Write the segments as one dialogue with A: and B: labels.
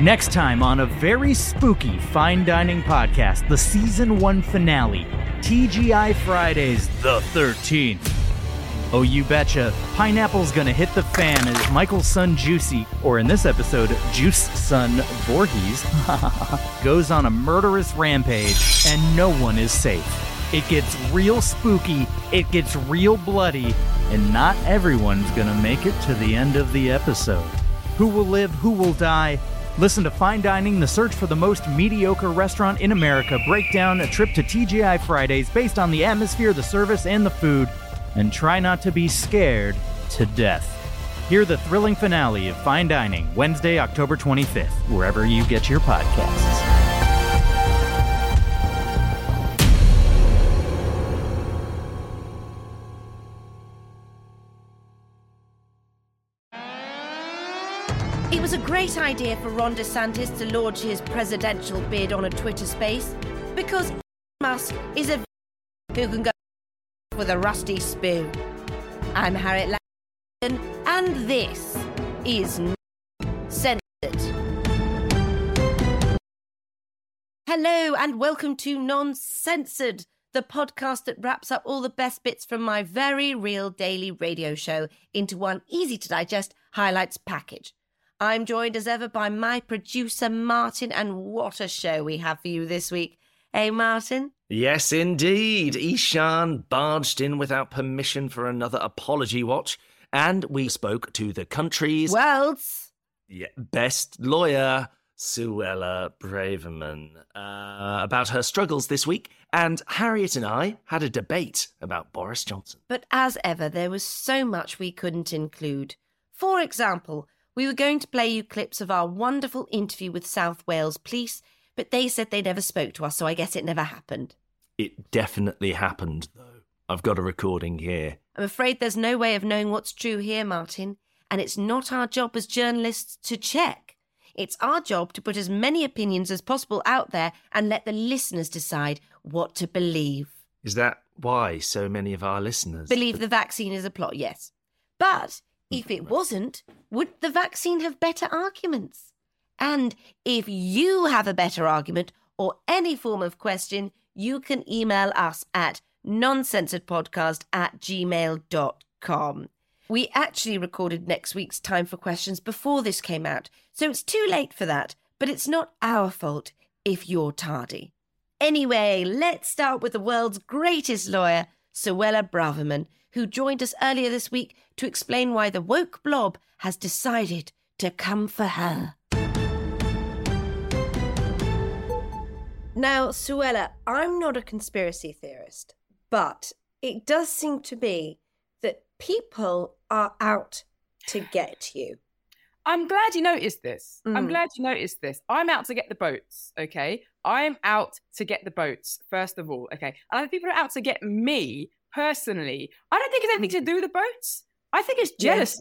A: Next time on a very spooky fine dining podcast, the season one finale, TGI Fridays, the 13th. Oh, you betcha, pineapple's gonna hit the fan as Michael's son Juicy, or in this episode, Juice son Voorhees, goes on a murderous rampage, and no one is safe. It gets real spooky, it gets real bloody, and not everyone's gonna make it to the end of the episode. Who will live, who will die? Listen to Fine Dining, the search for the most mediocre restaurant in America, break down a trip to TGI Fridays based on the atmosphere, the service, and the food, and try not to be scared to death. Hear the thrilling finale of Fine Dining Wednesday, October 25th, wherever you get your podcasts.
B: Great idea for Ron DeSantis to launch his presidential bid on a Twitter space because Musk is a who can go with a rusty spoon. I'm Harriet Langdon, and this is Censored. Hello, and welcome to Non Censored, the podcast that wraps up all the best bits from my very real daily radio show into one easy to digest highlights package. I'm joined as ever by my producer, Martin, and what a show we have for you this week. Hey, Martin?
C: Yes, indeed. Eshaan barged in without permission for another apology watch, and we spoke to the country's
B: Worlds.
C: yeah, best lawyer, Suella Braverman, uh, about her struggles this week, and Harriet and I had a debate about Boris Johnson.
B: But as ever, there was so much we couldn't include. For example, we were going to play you clips of our wonderful interview with South Wales Police, but they said they never spoke to us, so I guess it never happened.
C: It definitely happened, though. I've got a recording here.
B: I'm afraid there's no way of knowing what's true here, Martin, and it's not our job as journalists to check. It's our job to put as many opinions as possible out there and let the listeners decide what to believe.
C: Is that why so many of our listeners
B: Believe the vaccine is a plot, yes. But if it wasn't, would the vaccine have better arguments? And if you have a better argument or any form of question, you can email us at noncensoredpodcast at gmail.com. We actually recorded next week's Time for Questions before this came out, so it's too late for that, but it's not our fault if you're tardy. Anyway, let's start with the world's greatest lawyer, Suella Braverman, who joined us earlier this week to explain why the woke blob has decided to come for her.
D: Now, Suella, I'm not a conspiracy theorist, but it does seem to be that people are out to get you.
E: I'm glad you noticed this. I'm
D: Mm.
E: glad you noticed this. I'm out to get the boats, okay? I'm out to get the boats, first of all, okay? And if people are out to get me personally. I don't think it's anything to do with the boats. I think it's
D: Yeah.
E: jealousy.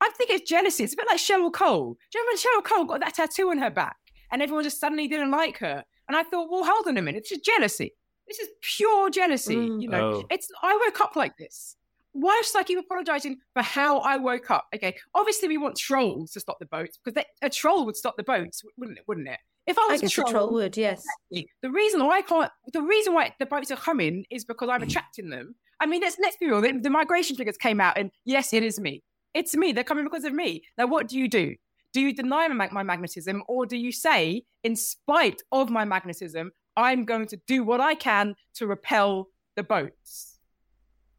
E: I think it's jealousy. It's a bit like Cheryl Cole. Do you remember when Cheryl Cole got that tattoo on her back and everyone just suddenly didn't like her? And I thought, well, hold on a minute. This is jealousy. This is pure jealousy.
D: Mm.
E: You know,
C: Oh.
E: it's I woke up like this. Why should I keep apologizing for how I woke up? Okay, obviously we want trolls to stop the boats because they, a troll would stop the boats, wouldn't it? Wouldn't it? If I
D: I
E: was
D: guess
E: a
D: a troll would, yes.
E: the reason why I can't, the reason why the boats are coming is because I'm attracting them. I mean, let's let's be real. The, the migration figures came out, and yes, it is me. It's me. They're coming because of me. Now, what do you do? Do you deny my, my magnetism, or do you say, in spite of my magnetism, I'm going to do what I can to repel the boats?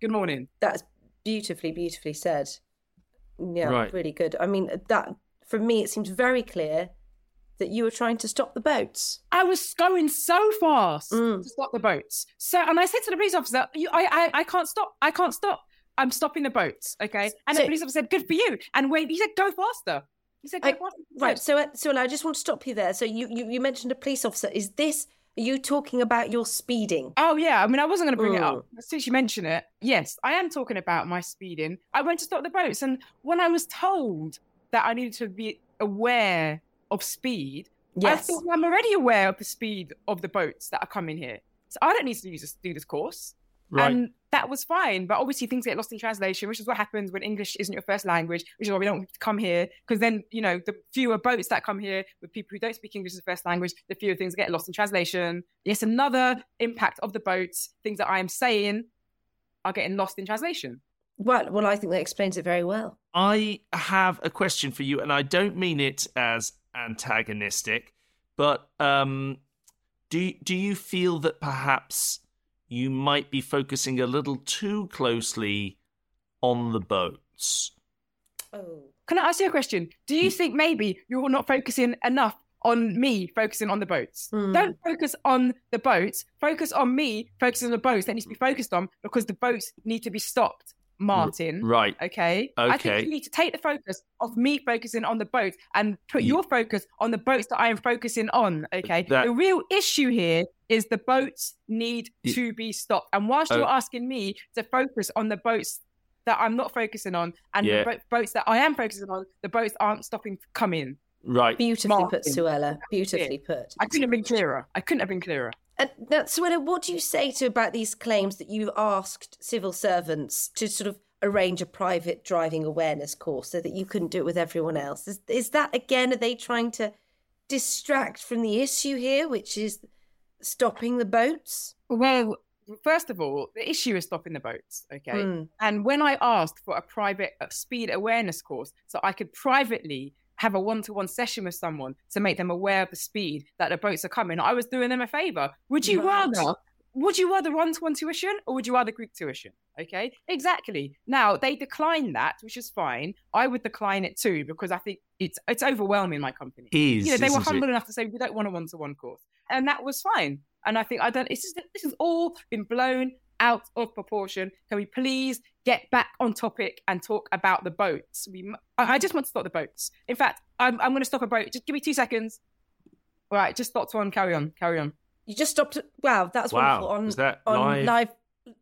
E: Good morning.
D: That's beautifully, beautifully said. Yeah,
C: Right.
D: really good. I mean, that for me, it seems very clear that you were trying to stop the boats.
E: I was going so fast
D: Mm.
E: to stop the boats. So, and I said to the police officer, I, I, I can't stop. I can't stop. I'm stopping the boats. Okay. And
D: So-
E: the police officer said, good for you. And wait, he said, go faster. He said, go
D: I-
E: faster.
D: Right. So, uh, so I just want to stop you there. So, you, you, you mentioned a police officer. Is this, are you talking about your speeding?
E: Oh yeah, I mean, I wasn't going to bring it up.
D: Mm.
E: Since you mention it, yes, I am talking about my speeding. I went to stop the boats, and when I was told that I needed to be aware of speed, I
D: Yes.
E: thought well, I'm already aware of the speed of the boats that are coming here, so I don't need to use this, do this course.
C: Right.
E: And that was fine. But obviously, things get lost in translation, which is what happens when English isn't your first language, which is why we don't come here. Because then, you know, the fewer boats that come here with people who don't speak English as a first language, the fewer things get lost in translation. Yes, another impact of the boats, things that I am saying are getting lost in translation.
B: Well, well, I think that explains it very well.
C: I have a question for you, and I don't mean it as antagonistic, but um, do do you feel that perhaps you might be focusing a little too closely on the boats?
B: Oh.
E: Can I ask you a question? Do you think maybe you're not focusing enough on me focusing on the boats?
B: Hmm.
E: Don't focus on the boats. Focus on me focusing on the boats that needs to be focused on because the boats need to be stopped, Martin.
C: Right.
E: Okay.
C: Okay.
E: I think you need to take the focus of me focusing on the boat and put
C: Ye-
E: your focus on the boats that I am focusing on. Uh, okay.
C: That-
E: the real issue here is the boats need
C: Ye-
E: to be stopped. And whilst
C: Oh.
E: you're asking me to focus on the boats that I'm not focusing on and
C: Yeah.
E: the bo- boats that I am focusing on, the boats aren't stopping coming.
C: Right.
B: Beautifully put, Suella. Beautifully put.
E: I couldn't have been clearer. I couldn't have been clearer.
B: And now, Suella, what do you say to about these claims that you've asked civil servants to sort of arrange a private driving awareness course so that you couldn't do it with everyone else? Is, is that again? Are they trying to distract from the issue here, which is stopping the boats?
E: Well, first of all, the issue is stopping the boats. Okay.
B: Hmm.
E: And when I asked for a private uh, speed awareness course so I could privately have a one to one session with someone to make them aware of the speed that the boats are coming, I was doing them a favor. Would you
B: Right.
E: rather? Would you rather one to one tuition or would you rather group tuition? Okay, exactly. Now they declined that, which is fine. I would decline it too because I think it's it's overwhelming my company
C: Is
E: you know, they were humble
C: it?
E: enough to say we don't want a one-to-one course, and that was fine. And I think I don't. It's just, this has all been blown out of proportion. Can we please get back on topic and talk about the boats? We, I I just want to stop the boats. In fact, I'm, I'm going to stop a boat. Just give me two seconds. All right, just stopped one. Carry on. Carry on.
B: You just stopped. Wow, that's
C: Wow,
B: wonderful. On,
C: is that
B: on
C: live?
B: live?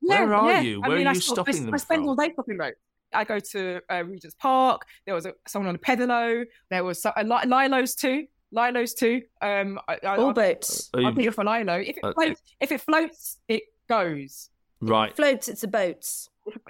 C: Where are you?
E: I mean,
C: are
E: I
C: you
E: stop- I-
C: stopping them
E: I spend
C: from?
E: all day stopping boats. I go to uh, Regent's Park. There was a, someone on a pedalo. There was so, uh, Li- Lilo's too. Lilo's too. Um, I, I,
B: All
E: I-
B: boats.
C: Are
E: I'll
C: you-
E: be for Lilo. If it
C: Uh,
E: floats, if it floats, it goes.
C: Right.
B: Floats. It's a boat.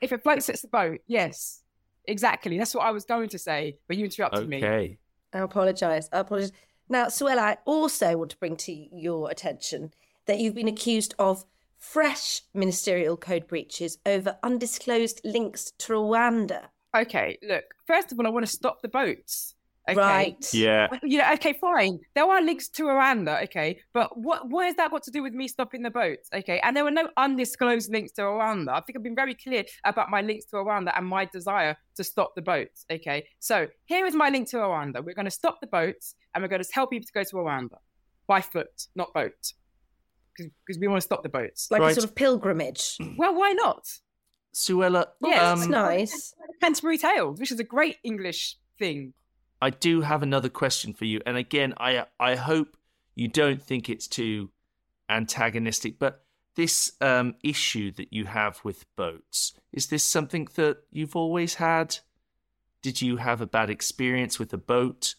E: If it floats, it's a boat. Yes, exactly. That's what I was going to say, but you interrupted me.
C: Okay.
B: I apologise. I apologise. Now, Suella, I also want to bring to your attention that you've been accused of fresh ministerial code breaches over undisclosed links to Rwanda.
E: Okay, look. First of all, I want to stop the boats. Okay?
B: Right.
C: Yeah.
E: You know, okay, fine. There are links to Rwanda, okay, but what what has that got to do with me stopping the boats? Okay, and there were no undisclosed links to Rwanda. I think I've been very clear about my links to Rwanda and my desire to stop the boats. Okay, so here is my link to Rwanda. We're going to stop the boats and we're going to tell people to go to Rwanda by foot, not boat, because we want to stop the boats.
B: Like
C: Right.
B: a sort of pilgrimage.
E: Well, why not?
C: Suella,
E: Yes,
B: That's
C: um,
B: nice.
E: Canterbury Tales, which is a great English thing.
C: I do have another question for you. And again, I I hope you don't think it's too antagonistic, but this um, issue that you have with boats, is this something that you've always had? Did you have a bad experience with a boat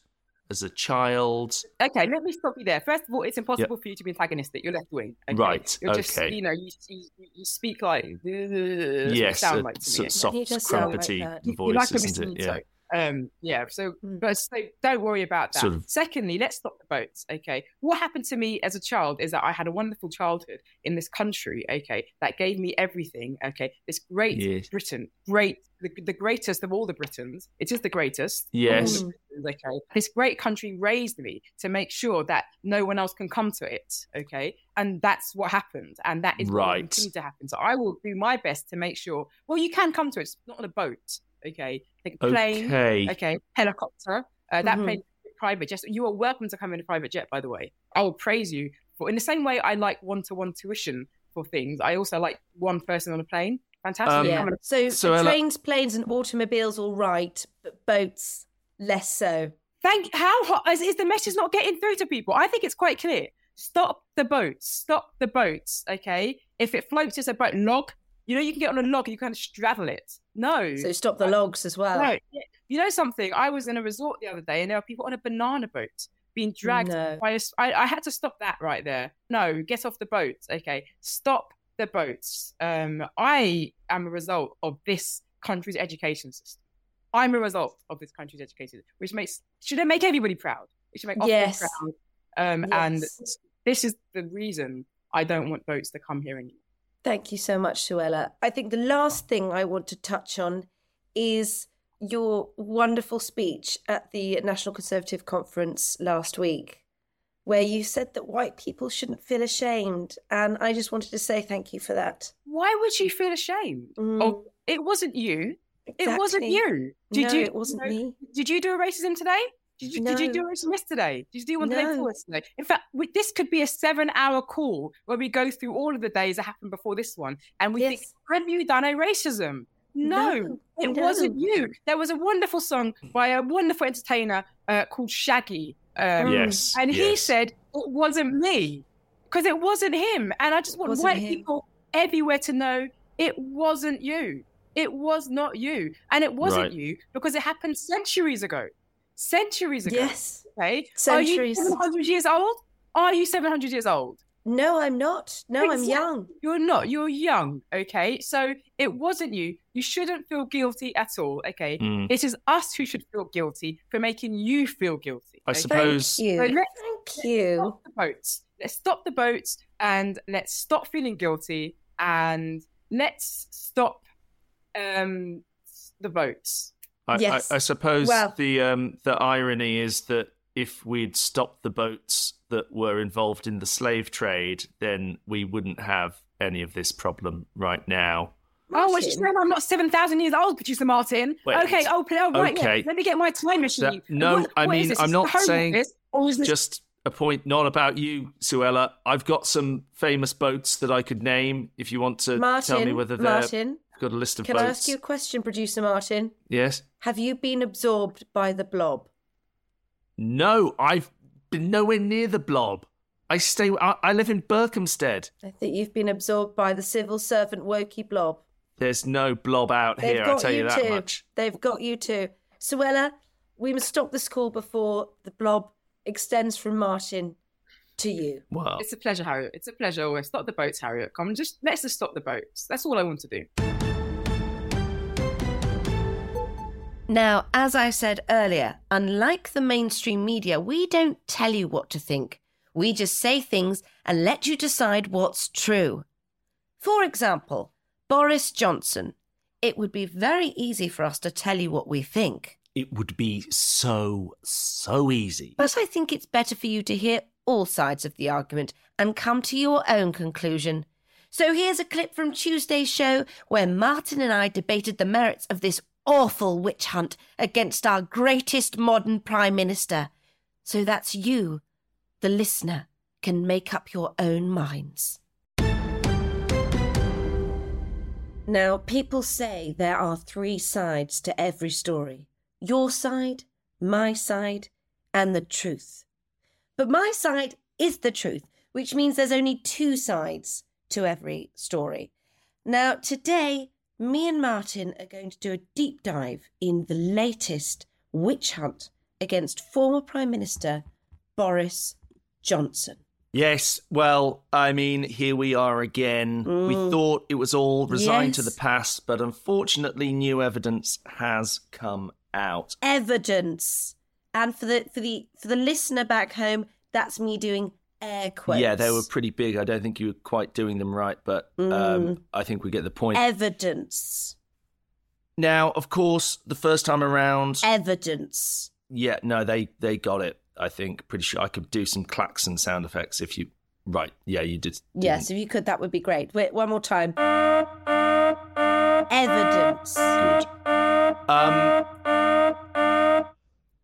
C: as a child?
E: Okay, let me stop you there. First of all, it's impossible for you to be antagonistic. You're left wing. Okay?
C: Right,
E: You're just,
C: okay.
E: you know, you, you, you speak like. You
C: yes,
E: sound
C: a
E: like to
C: sort
E: me.
C: of soft,
B: He does like.
E: You-
C: voice,
E: you like a
C: isn't it? Yeah.
E: Nito. Um, yeah. So,
B: Mm.
E: but so don't worry about that.
C: Sort of-
E: Secondly, let's stop the boats. Okay. What happened to me as a child is that I had a wonderful childhood in this country. Okay, that gave me everything. Okay, this great
C: Yes.
E: Britain, great, the, the greatest of all the Britons. It is the greatest.
C: Yes.
E: the Britons, Okay, this great country raised me to make sure that no one else can come to it. Okay, and that's what happened, and that is what will
C: Right.
E: continue to happen. So I will do my best to make sure. Well, you can come to it, it's not on a boat. Okay, take a plane.
C: Okay.
E: Okay, helicopter. Uh, that
B: Mhm.
E: plane is private jet. You are welcome to come in a private jet, by the way. I will praise you for in the same way I like one to one tuition for things. I also like one person on a plane. Fantastic.
C: Um,
B: yeah. So,
C: Suella-
B: trains, planes, and automobiles, all right, but boats, less so.
E: Thank. How hot is, is the message not getting through to people? I think it's quite clear. Stop the boats. Stop the boats. Okay. If it floats, it's a boat log. You know, you can get on a log and you kind of straddle it. No.
B: So stop the logs as well.
E: Right. You know something? I was in a resort the other day and there were people on a banana boat being dragged
B: No.
E: by a. I, I had to stop that right there. No, get off the boat. Okay. Stop the boats. Um, I am a result of this country's education system. I'm a result of this country's education, system, which makes should it make everybody proud? It should make us
B: Yes.
E: proud. Um, And this is the reason I don't want boats to come here anymore.
B: Thank you so much, Suella. I think the last thing I want to touch on is your wonderful speech at the National Conservative Conference last week, where you said that white people shouldn't feel ashamed. And I just wanted to say thank you for that.
E: Why would you feel ashamed?
B: Mm,
E: Oh, it wasn't you. It wasn't you. Did
B: no,
E: you?
B: it wasn't
E: no,
B: me.
E: Did you do a racism today? Did you, did you do a racism yesterday? Did you do one the day
B: No.
E: before yesterday? In fact, we, this could be a seven-hour call where we go through all of the days that happened before this one, and we think,
B: Yes.
E: "Have you done a racism?" No,
B: No,
E: it
B: no.
E: wasn't you. There was a wonderful song by a wonderful entertainer uh, called Shaggy, um,
C: Yes.
E: and he said it wasn't me because it wasn't him. And I just want white
B: him.
E: people everywhere to know it wasn't you. It was not you, and it wasn't
C: Right.
E: you because it happened centuries ago. Centuries ago.
B: Yes.
E: Okay.
B: Centuries.
E: Are you 700 years old? Are you 700 years old?
B: No, I'm not. No, I'm young.
E: You're not. You're young. Okay. So it wasn't you. You shouldn't feel guilty at all. Okay.
C: Mm.
E: It is us who should feel guilty for making you feel guilty.
C: I
E: okay?
C: suppose-
B: Thank you.
E: So let's
B: Thank you.
E: stop the boats. Let's stop the boats and let's stop feeling guilty and let's stop um the boats.
C: I,
B: Yes.
C: I, I suppose
B: Well-
C: the um, the irony is that if we'd stopped the boats that were involved in the slave trade, then we wouldn't have any of this problem right now.
E: Oh, what you saying? I'm not seven thousand years old, producer Martin.
C: Wait.
E: okay, oh, oh right, yeah.
C: Okay.
E: Let me get my time machine.
C: no,
E: What-
C: I
E: what is
C: mean,
E: this?
C: I'm
E: Is
C: not
E: this
C: saying-
E: Office, or is this
C: Just a point, not about you, Suella. I've got some famous boats that I could name if you want to
B: Martin,
C: tell me whether they've
B: Martin,
C: got a list of
B: can
C: boats.
B: I ask you a question, producer Martin?
C: Yes.
B: Have you been absorbed by the blob?
C: No, I've been nowhere near the blob. I stay. I, I live in Berkhamsted.
B: I think you've been absorbed by the civil servant Wokey blob.
C: There's no blob out
B: They've
C: here.
B: got
C: I'll tell you, that
B: too.
C: much.
B: They've got you too. Suella, we must stop this call before the blob extends from Martin to you.
C: Well,
E: It's a pleasure, Harriet. It's a pleasure. Always stop the boats, Harriet. Come, just let's just stop the boats. That's all I want to do.
F: Now, as I said earlier, unlike the mainstream media, we don't tell you what to think. We just say things and let you decide what's true. For example, Boris Johnson. It would be very easy for us to tell you what we think.
C: it would be so so easy.
F: But I think it's better for you to hear all sides of the argument and come to your own conclusion. So here's a clip from Tuesday's show where Martin and I debated the merits of this awful witch hunt against our greatest modern Prime Minister. So that's you, the listener, can make up your own minds.
B: Now, people say there are three sides to every story your side, my side, and the truth. But my side is the truth, which means there's only two sides to every story. Now, today, me and Martin are going to do a deep dive in the latest witch hunt against former Prime Minister Boris Johnson.
C: Yes, well, I mean, here we are again. We
B: Mm.
C: thought it was all resigned to the past, but unfortunately, new evidence has come out.
B: evidence. And for the for the for the listener back home, that's me doing air quotes.
C: Yeah, they were pretty big. I don't think you were quite doing them right, but um,
B: Mm.
C: I think we get the point.
B: evidence.
C: now, of course, the first time around,
B: Evidence.
C: yeah, no, they they got it. I think pretty sure I could do some klaxon sound effects if you. Right, yeah, you did.
B: Yes, if you could, that would be great. Wait, one more time. Evidence.
C: Good. Um.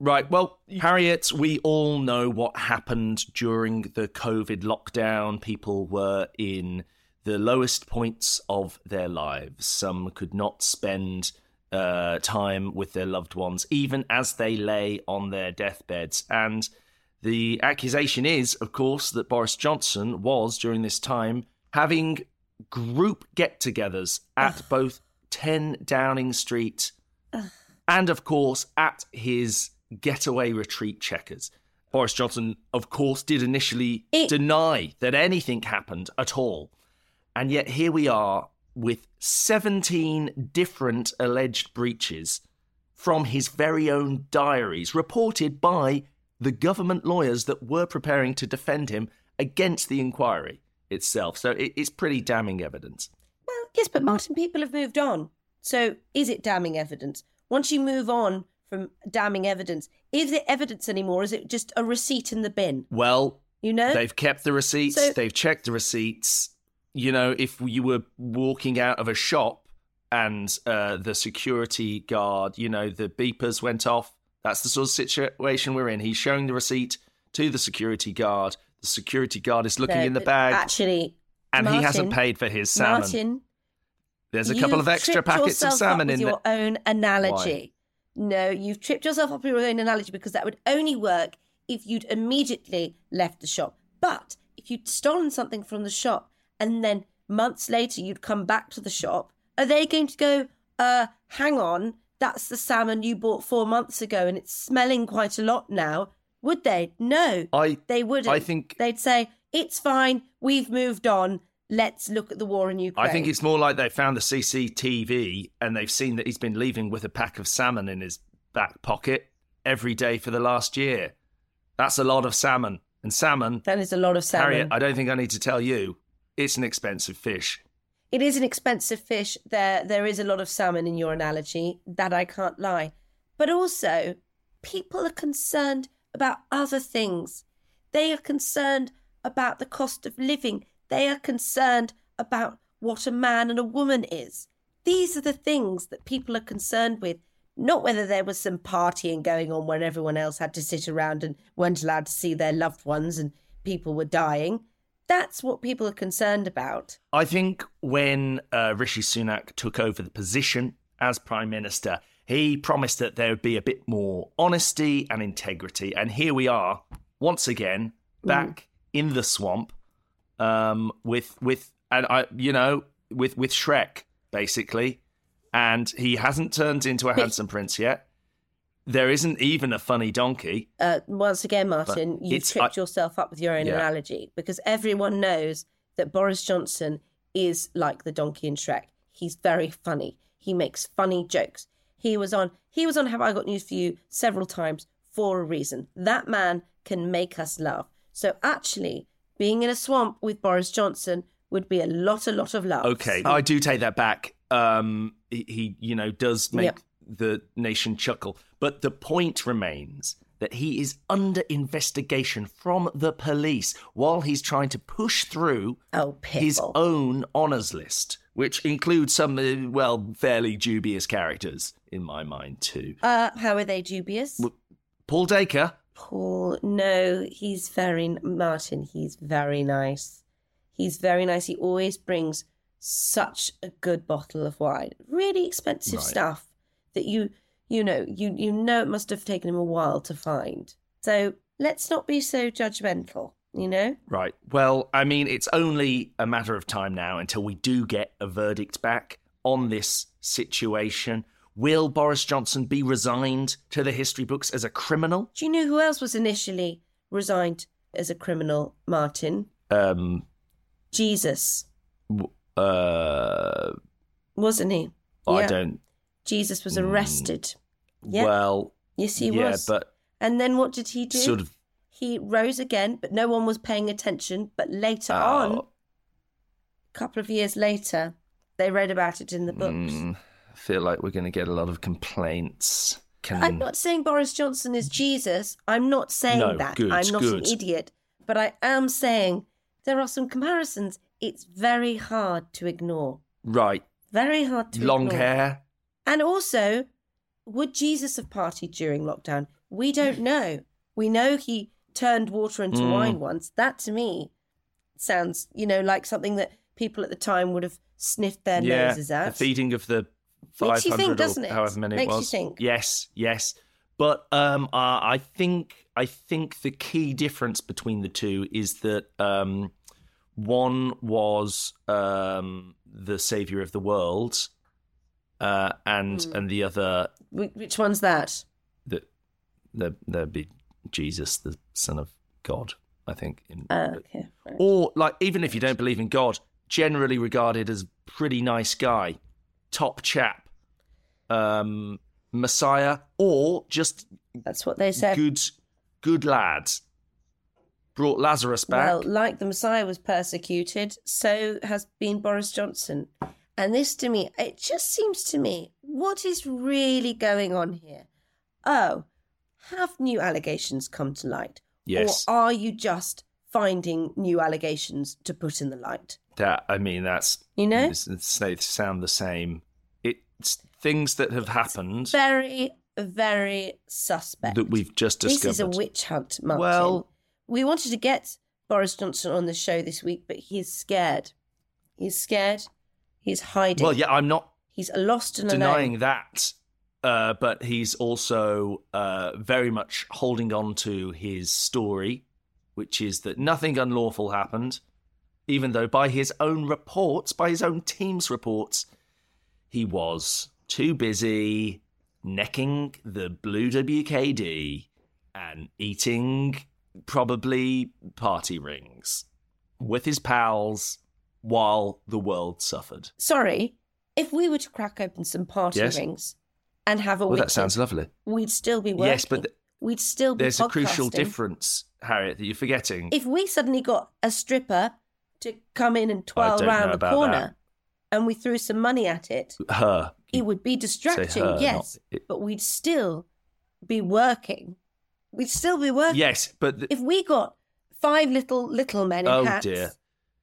C: Right. Well, Harriet, we all know what happened during the COVID lockdown. People were in the lowest points of their lives. Some could not spend uh, time with their loved ones, even as they lay on their deathbeds. And the accusation is, of course, that Boris Johnson was, during this time, having group get togethers at both 10 Downing Street and, of course, at his getaway retreat Chequers. Boris Johnson, of course, did initially
B: It-
C: deny that anything happened at all. And yet here we are with 17 different alleged breaches from his very own diaries, reported by the government lawyers that were preparing to defend him against the inquiry itself. So it, it's pretty damning evidence.
B: Well, yes, but Martin, people have moved on. So is it damning evidence? Once you move on from damning evidence, is it evidence anymore? Is it just a receipt in the bin?
C: Well,
B: You know?
C: They've kept the receipts.
B: So-
C: they've checked the receipts. You know, if you were walking out of a shop and uh, the security guard, you know, the beepers went off, that's the sort of situation we're in. He's showing the receipt to the security guard. The security guard is looking
B: No,
C: in the bag,
B: Actually,
C: and he hasn't paid for his salmon.
B: Martin,
C: There's a couple of extra packets of salmon in
B: your
C: there.
B: own analogy. No, you've tripped yourself up with your own analogy because that would only work if you'd immediately left the shop. But if you'd stolen something from the shop and then months later you'd come back to the shop, are they going to go, uh, hang on, that's the salmon you bought four months ago and it's smelling quite a lot now? Would they? No.
C: I
B: They wouldn't.
C: I think
B: They'd say, it's fine, we've moved on, let's look at the war in Ukraine.
C: I think it's more like they found the CCTV and they've seen that he's been leaving with a pack of salmon in his back pocket every day for the last year. That's a lot of salmon. And salmon,
B: That is a lot of salmon.
C: Harriet, I don't think I need to tell you, it's an expensive fish.
B: It is an expensive fish. There, there is a lot of salmon in your analogy. That I can't lie. But also, people are concerned about other things. They are concerned about the cost of living. They are concerned about what a man and a woman is. These are the things that people are concerned with, not whether there was some partying going on when everyone else had to sit around and weren't allowed to see their loved ones and people were dying. That's what people are concerned about.
C: I think when uh, Rishi Sunak took over the position as Prime Minister, he promised that there would be a bit more honesty and integrity. And here we are, once again, back in the swamp um, with, with, and I, you know, with, with Shrek, basically. And he hasn't turned into a handsome prince yet. There isn't even a funny donkey.
B: uh, once again, Martin, you've tripped
C: I-
B: yourself up with your own
C: Yeah.
B: analogy because everyone knows that Boris Johnson is like the donkey in Shrek. He's very funny. He makes funny jokes. He was on he was on Have I Got News for You several times for a reason. That man can make us laugh. So actually, being in a swamp with Boris Johnson would be a lot, a lot of love.
C: Okay, I do take that back. Um, he, he you know, does make
B: Yep.
C: the nation chuckle, but the point remains that he is under investigation from the police while he's trying to push through
B: Oh,
C: his own honours list, which includes some, uh, well, fairly dubious characters in my mind too.
B: Uh, how are they dubious?
C: Paul Dacre,
B: Paul, no, he's very Martin. He's very nice. He's very nice. He always brings such a good bottle of wine, really expensive
C: Right.
B: stuff that you you know you you know it must have taken him a while to find. So let's not be so judgmental. You know,
C: Right. Well, I mean, it's only a matter of time now until we do get a verdict back on this situation. Will Boris Johnson be resigned to the history books as a criminal?
B: do you know who else was initially resigned as a criminal? Martin,
C: Um,
B: Jesus,
C: w- uh,
B: wasn't he?
C: I
B: Yeah.
C: don't.
B: Jesus was
C: Mm.
B: arrested. Yeah.
C: Well,
B: yes, he
C: yeah,
B: was.
C: but
B: And then what did he do?
C: sort of.
B: He rose again, but no one was paying attention. But later
C: Oh.
B: on, a couple of years later, they read about it in the books.
C: mm, feel like we're going to get a lot of complaints. Can
B: I'm not saying Boris Johnson is Jesus. I'm not saying
C: No,
B: that.
C: good,
B: I'm not
C: good.
B: an idiot. But I am saying there are some comparisons. It's very hard to ignore.
C: right?
B: Very hard to
C: Long
B: ignore.
C: hair.
B: And also, would Jesus have partied during lockdown? We don't know. We know he turned water into
C: Mm.
B: wine once. That to me sounds, you know, like something that people at the time would have sniffed their
C: yeah,
B: noses at.
C: the feeding of the
B: Makes you
C: 500
B: think, doesn't it?
C: however many
B: Makes
C: it
B: you
C: was.
B: think.
C: Yes, yes. But um, uh, I think I think the key difference between the two is that um, one was um, the savior of the world, uh, and
B: Hmm.
C: and the other
B: Which one's that?
C: the the there'd be Jesus, the Son of God. I think. In,
B: Uh, okay. right.
C: or like even if you don't believe in God, generally regarded as pretty nice guy, top chap, um, messiah, or just
B: That's what they said.
C: good, good lad. Brought Lazarus back.
B: Well, like the Messiah was persecuted, so has been Boris Johnson. And this to me, it just seems to me, what is really going on here? Oh, have new allegations come to light?
C: yes,
B: Or are you just finding new allegations to put in the light?
C: That I mean that's
B: You know?
C: it's- it's- they sound the same. It's things that have happened
B: Very, very suspect.
C: that we've just discovered.
B: this is a witch hunt, Martin.
C: Well-
B: we wanted to get Boris Johnson on the show this week, but he's scared. He's scared. He's hiding.
C: Well, yeah, I'm not
B: He's lost and
C: denying
B: alone.
C: that, uh, but he's also uh, very much holding on to his story, which is that nothing unlawful happened, even though by his own reports, by his own team's reports, he was too busy necking the blue WKD and eating probably party rings with his pals while the world suffered.
B: Sorry, if we were to crack open some party
C: Yes.
B: rings and have a
C: Well, that sounds lovely.
B: we'd still be working.
C: Yes, but th-
B: we'd still be
C: There's a crucial difference, Harriet, that you're forgetting.
B: If we suddenly got a stripper to come in and twirl
C: don't
B: round the corner and we threw some money at it,
C: her.
B: it would be distracting,
C: her,
B: yes, but we'd still be working. We'd still be working.
C: Yes, but th-
B: If we got five little little men in
C: Oh,
B: hats
C: dear.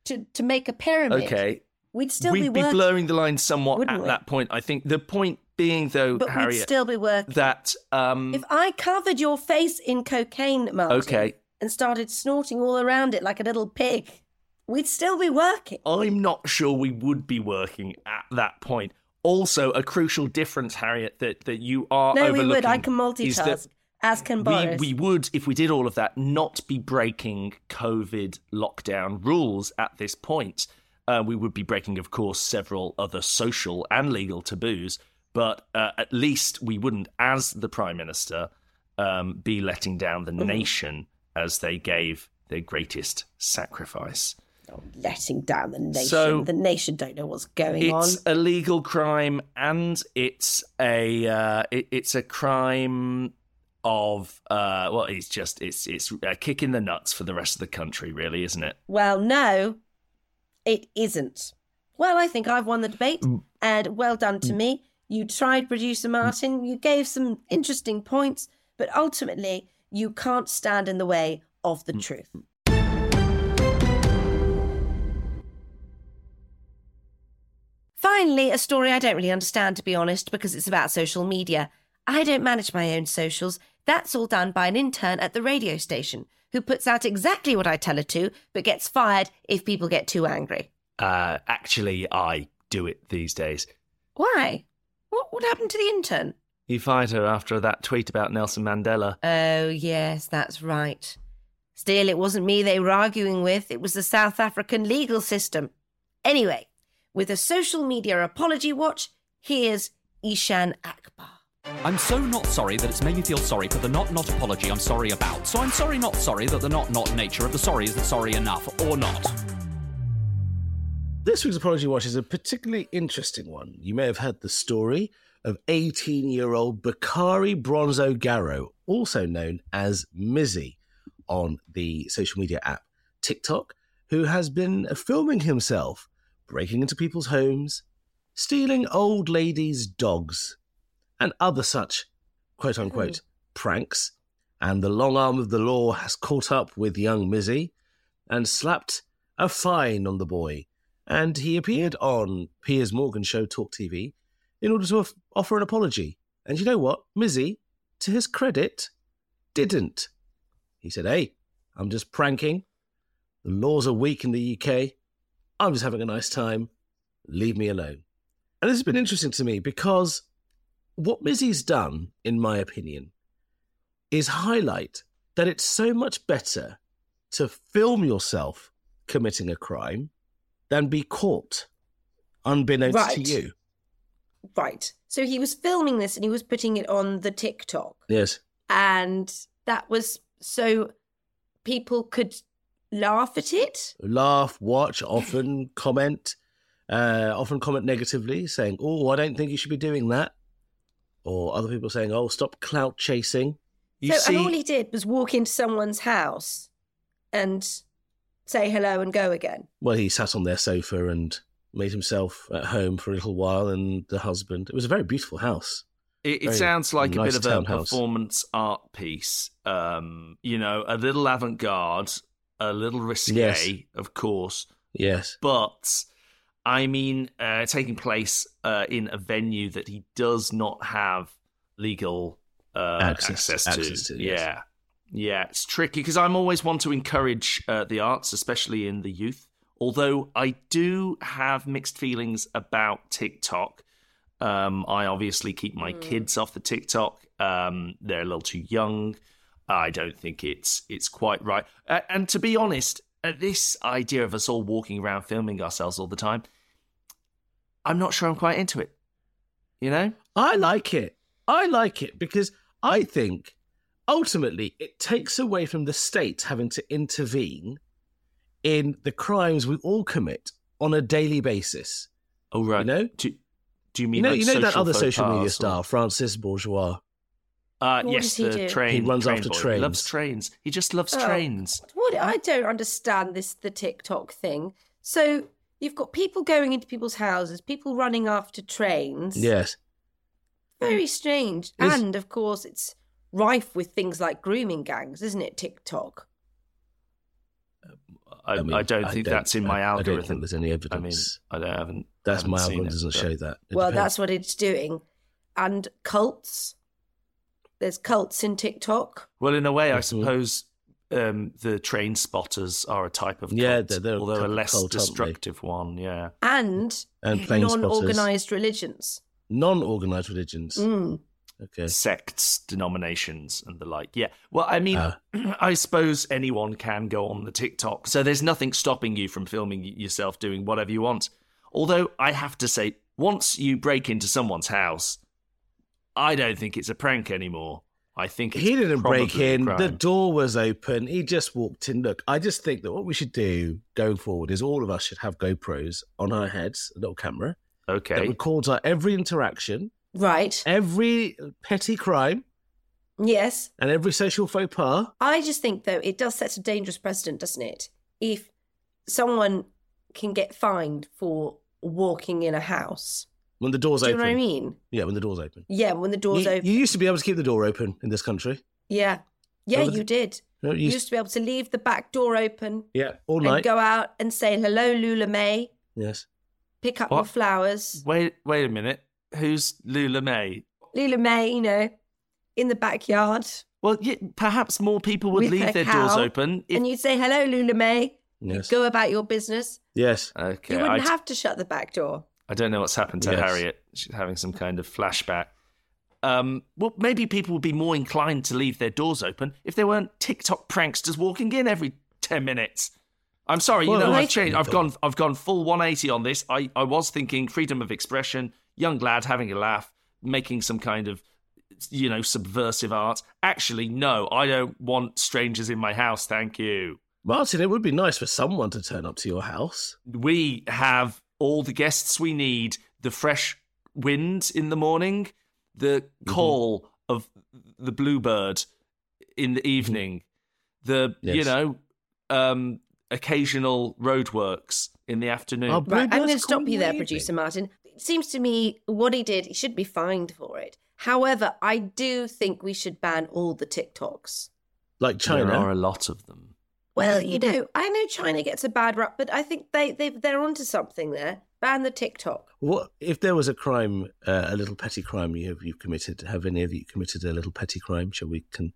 B: to to make a pyramid,
C: okay,
B: we'd still be working.
C: we'd
B: be
C: be, blurring the line somewhat at
B: we?
C: that point. I think the point being, though,
B: but we'd
C: Harriet,
B: still be working.
C: that um,
B: if I covered your face in cocaine, Martin,
C: okay,
B: and started snorting all around it like a little pig, we'd still be working.
C: I'm not sure we would be working at that point. Also, a crucial difference, Harriet, that that you are
B: no, we would. I can multitask, as can Boris.
C: We, we would, if we did all of that, not be breaking COVID lockdown rules at this point. Uh, we would be breaking, of course, several other social and legal taboos, but uh, at least we wouldn't, as the Prime Minister, um, be letting down the
B: Mm-hmm.
C: nation as they gave their greatest sacrifice.
B: Oh, letting down the nation.
C: So-
B: the nation don't know what's going
C: It's
B: on.
C: It's a legal crime, and it's a uh, it, it's a crime of uh, well, it's just it's it's a kick in the nuts for the rest of the country, really, isn't it?
B: Well, no, it isn't. Well, I think I've won the debate,
C: Mm.
B: and well done to me. You tried, producer Martin. You gave some interesting points, but ultimately, you can't stand in the way of
C: Mm.
B: the truth. Finally, a story I don't really understand, to be honest, because it's about social media. I don't manage my own socials. That's all done by an intern at the radio station who puts out exactly what I tell her to, but gets fired if people get too angry.
C: Uh, actually, I do it these days.
B: Why? What, what happened to the intern?
C: You fired her after that tweet about Nelson Mandela.
B: Oh, yes, that's right. Still, it wasn't me they were arguing with, it was the South African legal system. Anyway, with a social media apology watch, here's Eshaan Akbar.
G: I'm so not sorry that it's made me feel sorry for the not not apology I'm sorry about. So I'm sorry not sorry that the not not nature of the sorry isn't sorry enough, or not.
H: This week's Apology Watch is a particularly interesting one. You may have heard the story of 18 year old Bakari Bronze O'Garro, also known as Mizzy on the social media app TikTok, who has been filming himself breaking into people's homes, stealing old ladies' dogs, and other such quote unquote hmm. pranks. And the long arm of the law has caught up with young Mizzy and slapped a fine on the boy and he appeared on Piers Morgan show Talk TV in order to offer an apology. And you know what? Mizzy, to his credit, didn't. He said, Hey, I'm just pranking. The laws are weak in the UK. I'm just having a nice time. Leave me alone. And this has been interesting to me because what Mizzy's done, in my opinion, is highlight that it's so much better to film yourself committing a crime than be caught unbeknownst to you.
B: Right. So he was filming this and he was putting it on the TikTok.
H: Yes.
B: And that was so people could laugh at it.
H: laugh, watch, often comment, uh, often comment negatively, saying, "Oh, I don't think you should be doing that," or other people saying, "Oh, stop clout chasing."
C: You
B: so,
C: see,
B: and all he did was walk into someone's house and say hello and go again.
H: Well, he sat on their sofa and made himself at home for a little while, and the husband. It was a very beautiful house.
C: It, it sounds like a bit of a
H: townhouse.
C: performance art piece. Um, you know, a little avant garde, a little risque,
H: Yes.
C: of course,
H: Yes,
C: but I mean, uh, taking place uh, in a venue that he does not have legal uh,
H: Access-
C: access,
H: access
C: to.
H: to, yes.
C: Yeah, yeah, it's tricky because I'm always one to encourage uh, the arts, especially in the youth. Although I do have mixed feelings about TikTok. Um, I obviously keep my kids off the TikTok. Um, they're a little too young. I don't think it's it's quite right. Uh, and to be honest, uh, this idea of us all walking around filming ourselves all the time, I'm not sure I'm quite into it. You know?
H: I like it. I like it because I think ultimately it takes away from the state having to intervene in the crimes we all commit on a daily basis.
C: Oh right.
H: You know?
C: Do, do you mean
H: You know,
C: like
H: you know that other social media
C: or-
H: star, Francis Bourgeois.
C: Uh,
B: What
C: yes,
B: does he
C: the
B: do?
C: train.
H: He runs
C: train
H: after
C: boy. He
H: trains.
C: loves trains. He just loves
B: Oh.
C: trains.
B: What I don't understand this the TikTok thing. So you've got people going into people's houses, people running after trains.
H: Yes.
B: Very strange.
H: Is-
B: and of course it's rife with things like grooming gangs, isn't it, TikTok?
C: I, I,
H: mean,
C: don't think that's in my
H: I- I don't
C: algorithm.
H: think there's any evidence.
C: I mean. I don't haven't.
H: That's
C: haven't
H: my
C: seen
H: algorithm
C: it,
H: doesn't
C: but-
H: show that. It
B: well,
H: depends.
B: that's what it's doing. And cults. There's cults in TikTok.
C: Well, in a way, I suppose um, the train spotters are a type of cult,
H: Yeah, they're- they're
C: although a
H: type of
C: less
H: cult,
C: destructive one. Yeah.
B: And,
H: And plane
B: non
H: spotters.
B: organized religions.
H: non-organized religions.
B: Mm.
H: Okay.
C: sects, denominations, and the like. Yeah. Well, I mean,
H: Ah.
C: I suppose anyone can go on the TikTok, so there's nothing stopping you from filming yourself doing whatever you want. Although I have to say, once you break into someone's house, I don't think it's a prank anymore. I think it's
H: He didn't break in. The door was open. He just walked in. Look, I just think that what we should do going forward is all of us should have GoPros on our heads, a little camera
C: Okay.
H: that records our every interaction,
B: Right.
H: every petty crime,
B: Yes.
H: and every social faux pas.
B: I just think, though, it does set a dangerous precedent, doesn't it? If someone can get fined for walking in a house.
H: When the door's
B: Do you know what I mean?
H: Yeah, when the door's open.
B: Yeah, when the door's
H: you,
B: open.
H: you used to be able to keep the door open in this country.
B: Yeah. Yeah,
H: Well,
B: you did.
H: You know,
B: You
H: you
B: used to be able to leave the back door open
H: yeah, all
B: and
H: night.
B: go out and say, hello, Lula May,
H: yes.
B: pick up
C: What?
B: your flowers.
C: Wait, wait a minute. Who's Lula May?
B: Lula May, you know, in the backyard.
C: Well, yeah, perhaps more people would leave
B: her
C: their doors open. If...
B: And you'd say, hello, Lula May.
H: Yes.
B: Go about your business.
H: Yes.
C: Okay,
B: you
C: I,
B: wouldn't have to shut the back door.
C: I don't know what's happened to
H: Yes.
C: Harriet. She's having some kind of flashback. Um, well, maybe people would be more inclined to leave their doors open if there weren't TikTok pranksters walking in every ten minutes. I'm sorry,
H: Well,
C: you know, I've changed. I've gone, I've gone full 180 on this. I, I was thinking freedom of expression, young lad having a laugh, making some kind of, you know, subversive art. Actually, no, I don't want strangers in my house. Thank you.
H: Martin, it would be nice for someone to turn up to your house.
C: we have all the guests we need the fresh wind in the morning the
H: Mm-hmm.
C: call of the bluebird in the evening the you
H: Mm-hmm. Yes.
C: know um occasional roadworks in the afternoon
H: Oh,
B: Right, I'm going to stop you there,
H: amazing.
B: producer Martin. It seems to me what he did, he should be fined for it. However, I do think we should ban all the TikToks.
H: Like China.
C: there are a lot of them
B: Well, you know, I know China gets a bad rap, but I think they, they they're onto something there. Ban the TikTok.
H: What if there was a crime, uh, a little petty crime you have you committed? Have any of you committed a little petty crime? Shall we can?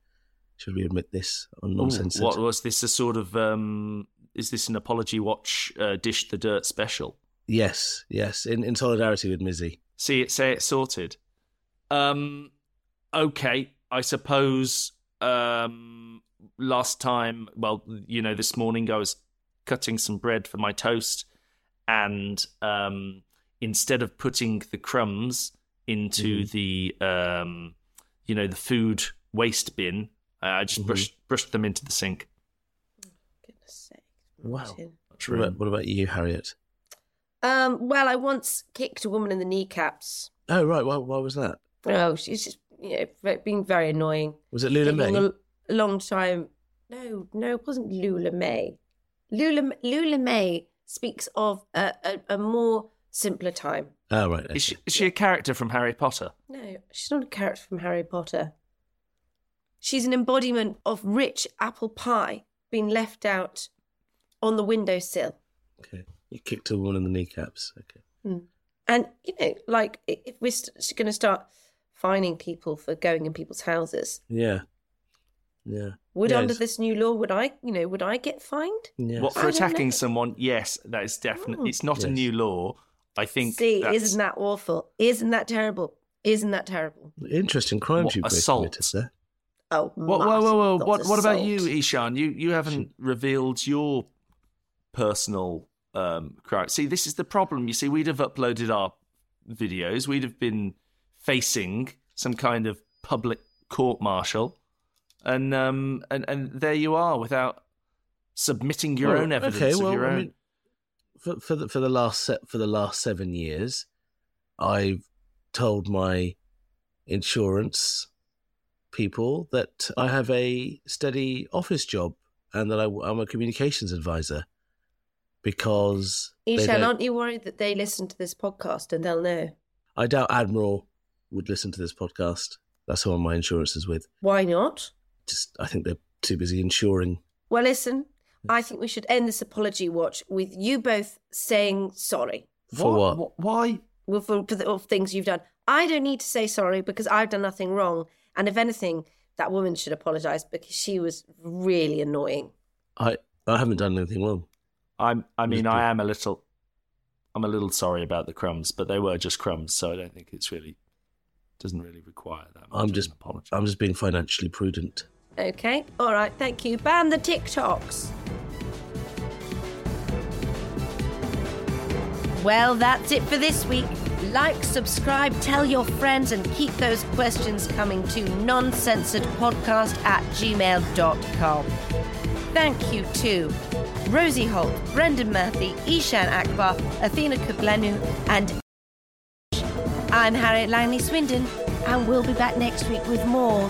H: Should we admit this on
C: Ooh,
H: nonsense?
C: what was this a sort of um is this an apology watch uh, dish the dirt special
H: Yes, yes. In in solidarity with Mizzy.
C: See it, say it sorted. Um, okay, I suppose. Um, last time, well, you know, this morning I was cutting some bread for my toast, and um, instead of putting the crumbs into the, um, you know, the food waste bin, I just
H: Mhm.
C: brushed brushed them into the sink.
B: Goodness sake.
H: Wow.
B: Martin.
H: What about, what about you, Harriet?
B: Um, well, I once kicked a woman in the kneecaps.
H: Oh, right. Why, why was that?
B: Oh, she's just you know ve- being very annoying.
H: Was it Lula May?
B: A, a long time. No, no, it wasn't Lula May. Lula Lula May speaks of a, a, a more simpler time.
H: Oh, right.
C: Is she, is she a character from Harry Potter?
B: No, she's not a character from Harry Potter. She's an embodiment of rich apple pie being left out on the windowsill.
H: Okay. You kicked a woman in the kneecaps. Okay. Hmm.
B: And, you know, like if we're going to start fining people for going in people's houses,
H: Yeah. Yeah.
B: would
H: Yeah,
B: under
H: it's-
B: this new law, would I, you know, would I get fined?
H: Yeah.
C: What for
B: don't
C: attacking someone? Yes, that is definitely.
B: Mm.
C: It's not a new law. I think.
B: See,
C: that's-
B: isn't that awful? Isn't that terrible? Isn't that terrible?
H: Interesting crimes you've both
C: assault?
H: committed there.
B: Oh,
C: Whoa, whoa, whoa, whoa! What, what about you. Eshaan? You you haven't revealed your personal um, crime. See, this is the problem. You see, we'd have uploaded our videos. We'd have been facing some kind of public court martial, and um, and and there you are without submitting your
H: Well,
C: own evidence
H: Okay,
C: of
H: well,
C: your
H: I
C: own.
H: mean, for for the for the last set for the last seven years, I've told my insurance people that I have a steady office job and that I, am a communications advisor because they
B: Eshaan,
H: don't-
B: aren't you worried that they listen to this podcast and they'll know?
H: I doubt Admiral would listen to this podcast. That's who my insurance is with.
B: Why not?
H: Just I think they're too busy insuring.
B: Well, listen, I think we should end this apology watch with you both saying sorry
H: For what?
C: Why?
B: well, for, for the of things you've done. I don't need to say sorry because I've done nothing wrong. And if anything, that woman should apologise because she was really annoying.
H: I I haven't done anything wrong.
C: I'm. I mean, I am a little. I'm a little sorry about the crumbs, but they were just crumbs, so I don't think it's really doesn't really require that. Much
H: I'm just
C: apology.
H: I'm just being financially prudent.
B: Okay, all right, thank you. Ban the TikToks. Well, that's it for this week. Like, subscribe, tell your friends, and keep those questions coming to noncensoredpodcast at gmail.com. Thank you to Rosie Holt, Brendan Murphy, Eshaan Akbar, Athena Kugblenu, and I'm Harriet Langley Swindon, and we'll be back next week with more